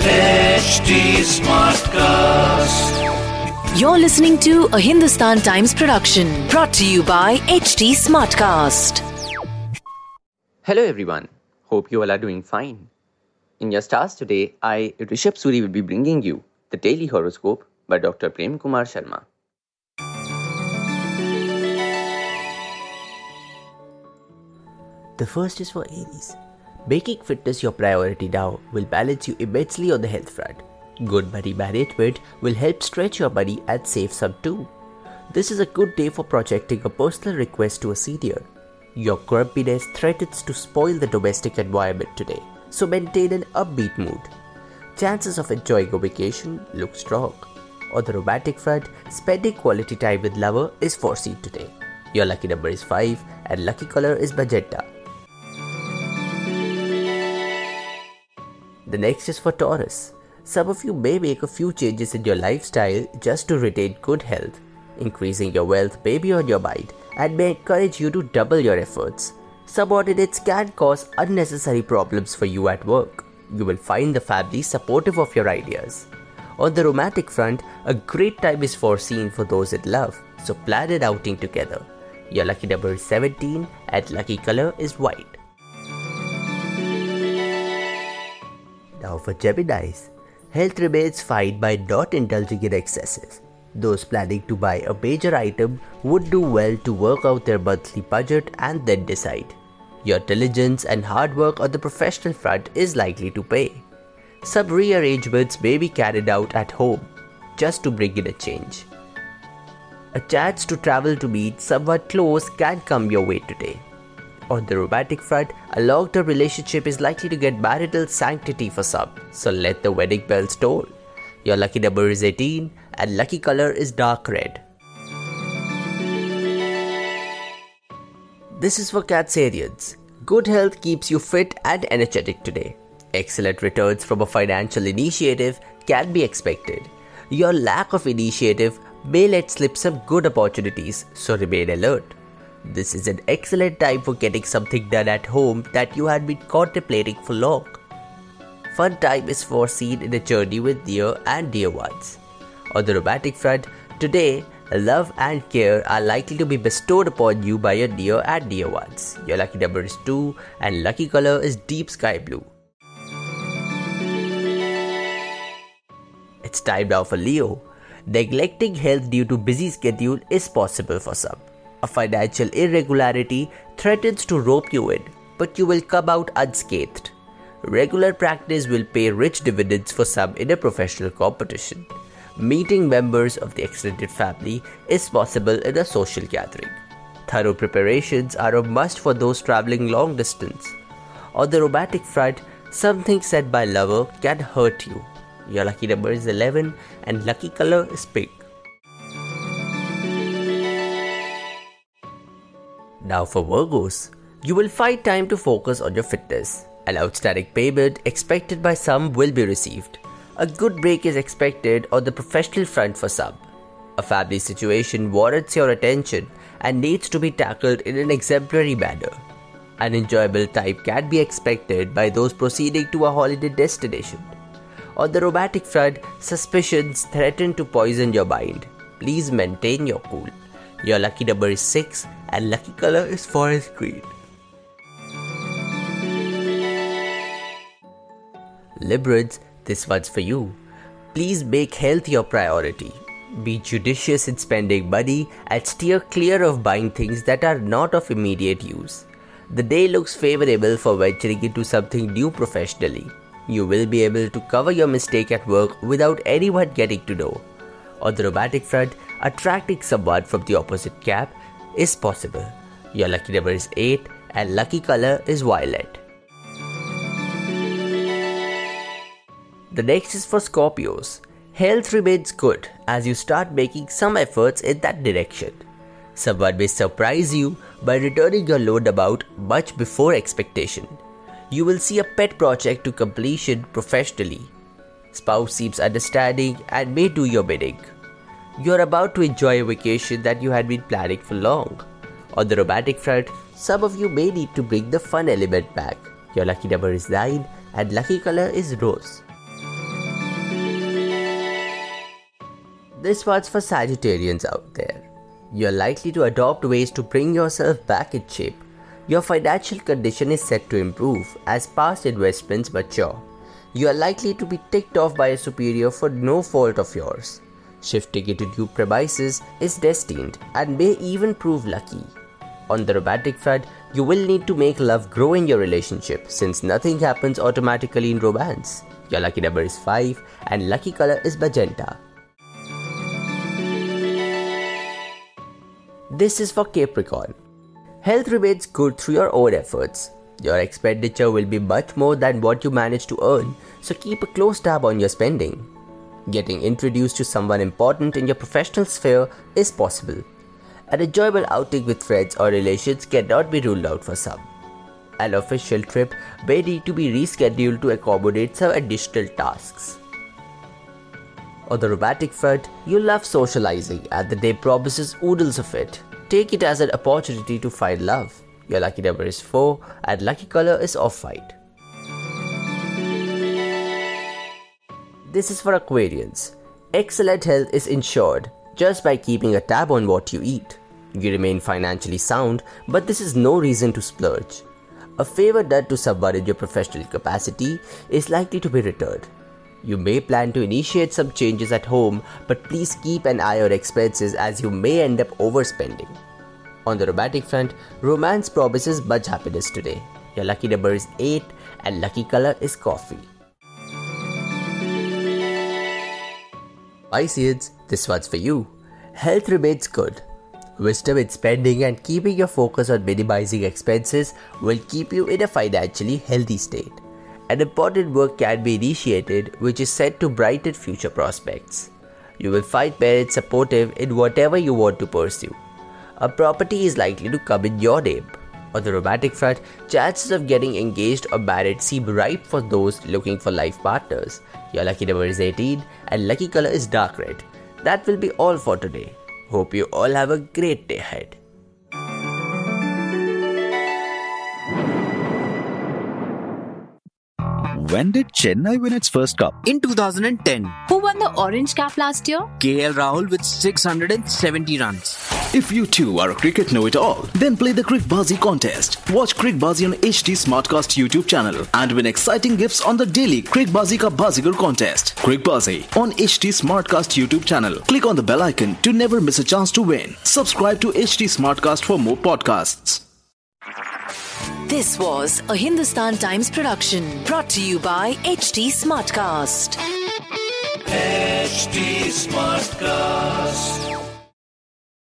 HT Smartcast. You're listening to a Hindustan Times production brought to you by HT Smartcast. Hello everyone. Hope you all are doing fine. In your stars today, I, Rishabh Suri, will be bringing you the daily horoscope by Dr. Prem Kumar Sharma. The first is for Aries. Making fitness your priority now will balance you immensely on the health front. Good money management will help stretch your money and save some too. This is a good day for projecting a personal request to a senior. Your grumpiness threatens to spoil the domestic environment today, so maintain an upbeat mood. Chances of enjoying a vacation look strong. On the romantic front, spending quality time with lover is foreseen today. Your lucky number is 5 and lucky color is magenta. The next is for Taurus. Some of you may make a few changes in your lifestyle just to retain good health. Increasing your wealth may be on your mind and may encourage you to double your efforts. Subordinates can cause unnecessary problems for you at work. You will find the family supportive of your ideas. On the romantic front, a great time is foreseen for those in love, so plan an outing together. Your lucky number is 17 and lucky color is white. For Geminis, health remains fine by not indulging in excesses. Those planning to buy a major item would do well to work out their monthly budget and then decide. Your diligence and hard work on the professional front is likely to pay. Some rearrangements may be carried out at home just to bring in a change. A chance to travel to meet someone close can come your way today. On the romantic front, a long term relationship is likely to get marital sanctity for some, so let the wedding bells toll. Your lucky number is 18 and lucky color is dark red. This is for Cancerians. Good health keeps you fit and energetic today. Excellent returns from a financial initiative can be expected. Your lack of initiative may let slip some good opportunities, so remain alert. This is an excellent time for getting something done at home that you had been contemplating for long. Fun time is foreseen in a journey with dear and dear ones. On the romantic front, today, love and care are likely to be bestowed upon you by your dear and dear ones. Your lucky number is 2 and lucky color is deep sky blue. It's time now for Leo. Neglecting health due to busy schedule is possible for some. A financial irregularity threatens to rope you in, but you will come out unscathed. Regular practice will pay rich dividends for some in a professional competition. Meeting members of the extended family is possible in a social gathering. Thorough preparations are a must for those traveling long distance. On the romantic front, something said by lover can hurt you. Your lucky number is 11 and lucky color is pink. Now for Virgos, you will find time to focus on your fitness. An outstanding payment expected by some will be received. A good break is expected on the professional front for some. A family situation warrants your attention and needs to be tackled in an exemplary manner. An enjoyable time can be expected by those proceeding to a holiday destination. On the romantic front, suspicions threaten to poison your mind. Please maintain your cool. Your lucky number is 6 and lucky color is forest green. Librids, this one's for you. Please make health your priority. Be judicious in spending money and steer clear of buying things that are not of immediate use. The day looks favorable for venturing into something new professionally. You will be able to cover your mistake at work without anyone getting to know. On the romantic front, attracting someone from the opposite camp is possible. Your lucky number is 8 and lucky color is violet. The next is for Scorpios. Health remains good as you start making some efforts in that direction. Someone may surprise you by returning your loan amount much before expectation. You will see a pet project to completion professionally. Spouse seems understanding and may do your bidding. You're about to enjoy a vacation that you had been planning for long. On the romantic front, some of you may need to bring the fun element back. Your lucky number is 9 and lucky color is rose. This one's for Sagittarians out there. You're likely to adopt ways to bring yourself back in shape. Your financial condition is set to improve as past investments mature. You are likely to be ticked off by a superior for no fault of yours. Shifting into new premises is destined and may even prove lucky. On the romantic front, you will need to make love grow in your relationship since nothing happens automatically in romance. Your lucky number is 5 and lucky color is magenta. This is for Capricorn. Health remains good through your own efforts. Your expenditure will be much more than what you manage to earn, so keep a close tab on your spending. Getting introduced to someone important in your professional sphere is possible. An enjoyable outing with friends or relations cannot be ruled out for some. An official trip may need to be rescheduled to accommodate some additional tasks. On the romantic front, you love socializing and the day promises oodles of it. Take it as an opportunity to find love. Your lucky number is 4 and lucky color is off-white. This is for Aquarians. Excellent health is ensured just by keeping a tab on what you eat. You remain financially sound, but this is no reason to splurge. A favor done to in your professional capacity is likely to be returned. You may plan to initiate some changes at home, but please keep an eye on expenses as you may end up overspending. On the romantic front, romance promises much happiness today. Your lucky number is 8 and lucky color is coffee. Pisces, this one's for you. Health remains good. Wisdom in spending and keeping your focus on minimizing expenses will keep you in a financially healthy state. An important work can be initiated which is set to brighten future prospects. You will find parents supportive in whatever you want to pursue. A property is likely to come in your name. On the romantic front, chances of getting engaged or married seem ripe for those looking for life partners. Your lucky number is 18 and lucky color is dark red. That will be all for today. Hope you all have a great day ahead. When did Chennai win its first cup? In 2010, Who won the Orange Cap last year? KL Rahul with 670 runs. If you too are a cricket know-it-all, then play the Crickbazi contest. Watch Crickbazi on HT Smartcast YouTube channel and win exciting gifts on the daily Crickbazi Ka Bazigar contest. Crickbazi on HT Smartcast YouTube channel. Click on the bell icon to never miss a chance to win. Subscribe to HT Smartcast for more podcasts. This was a Hindustan Times production brought to you by HT Smartcast. HT Smartcast.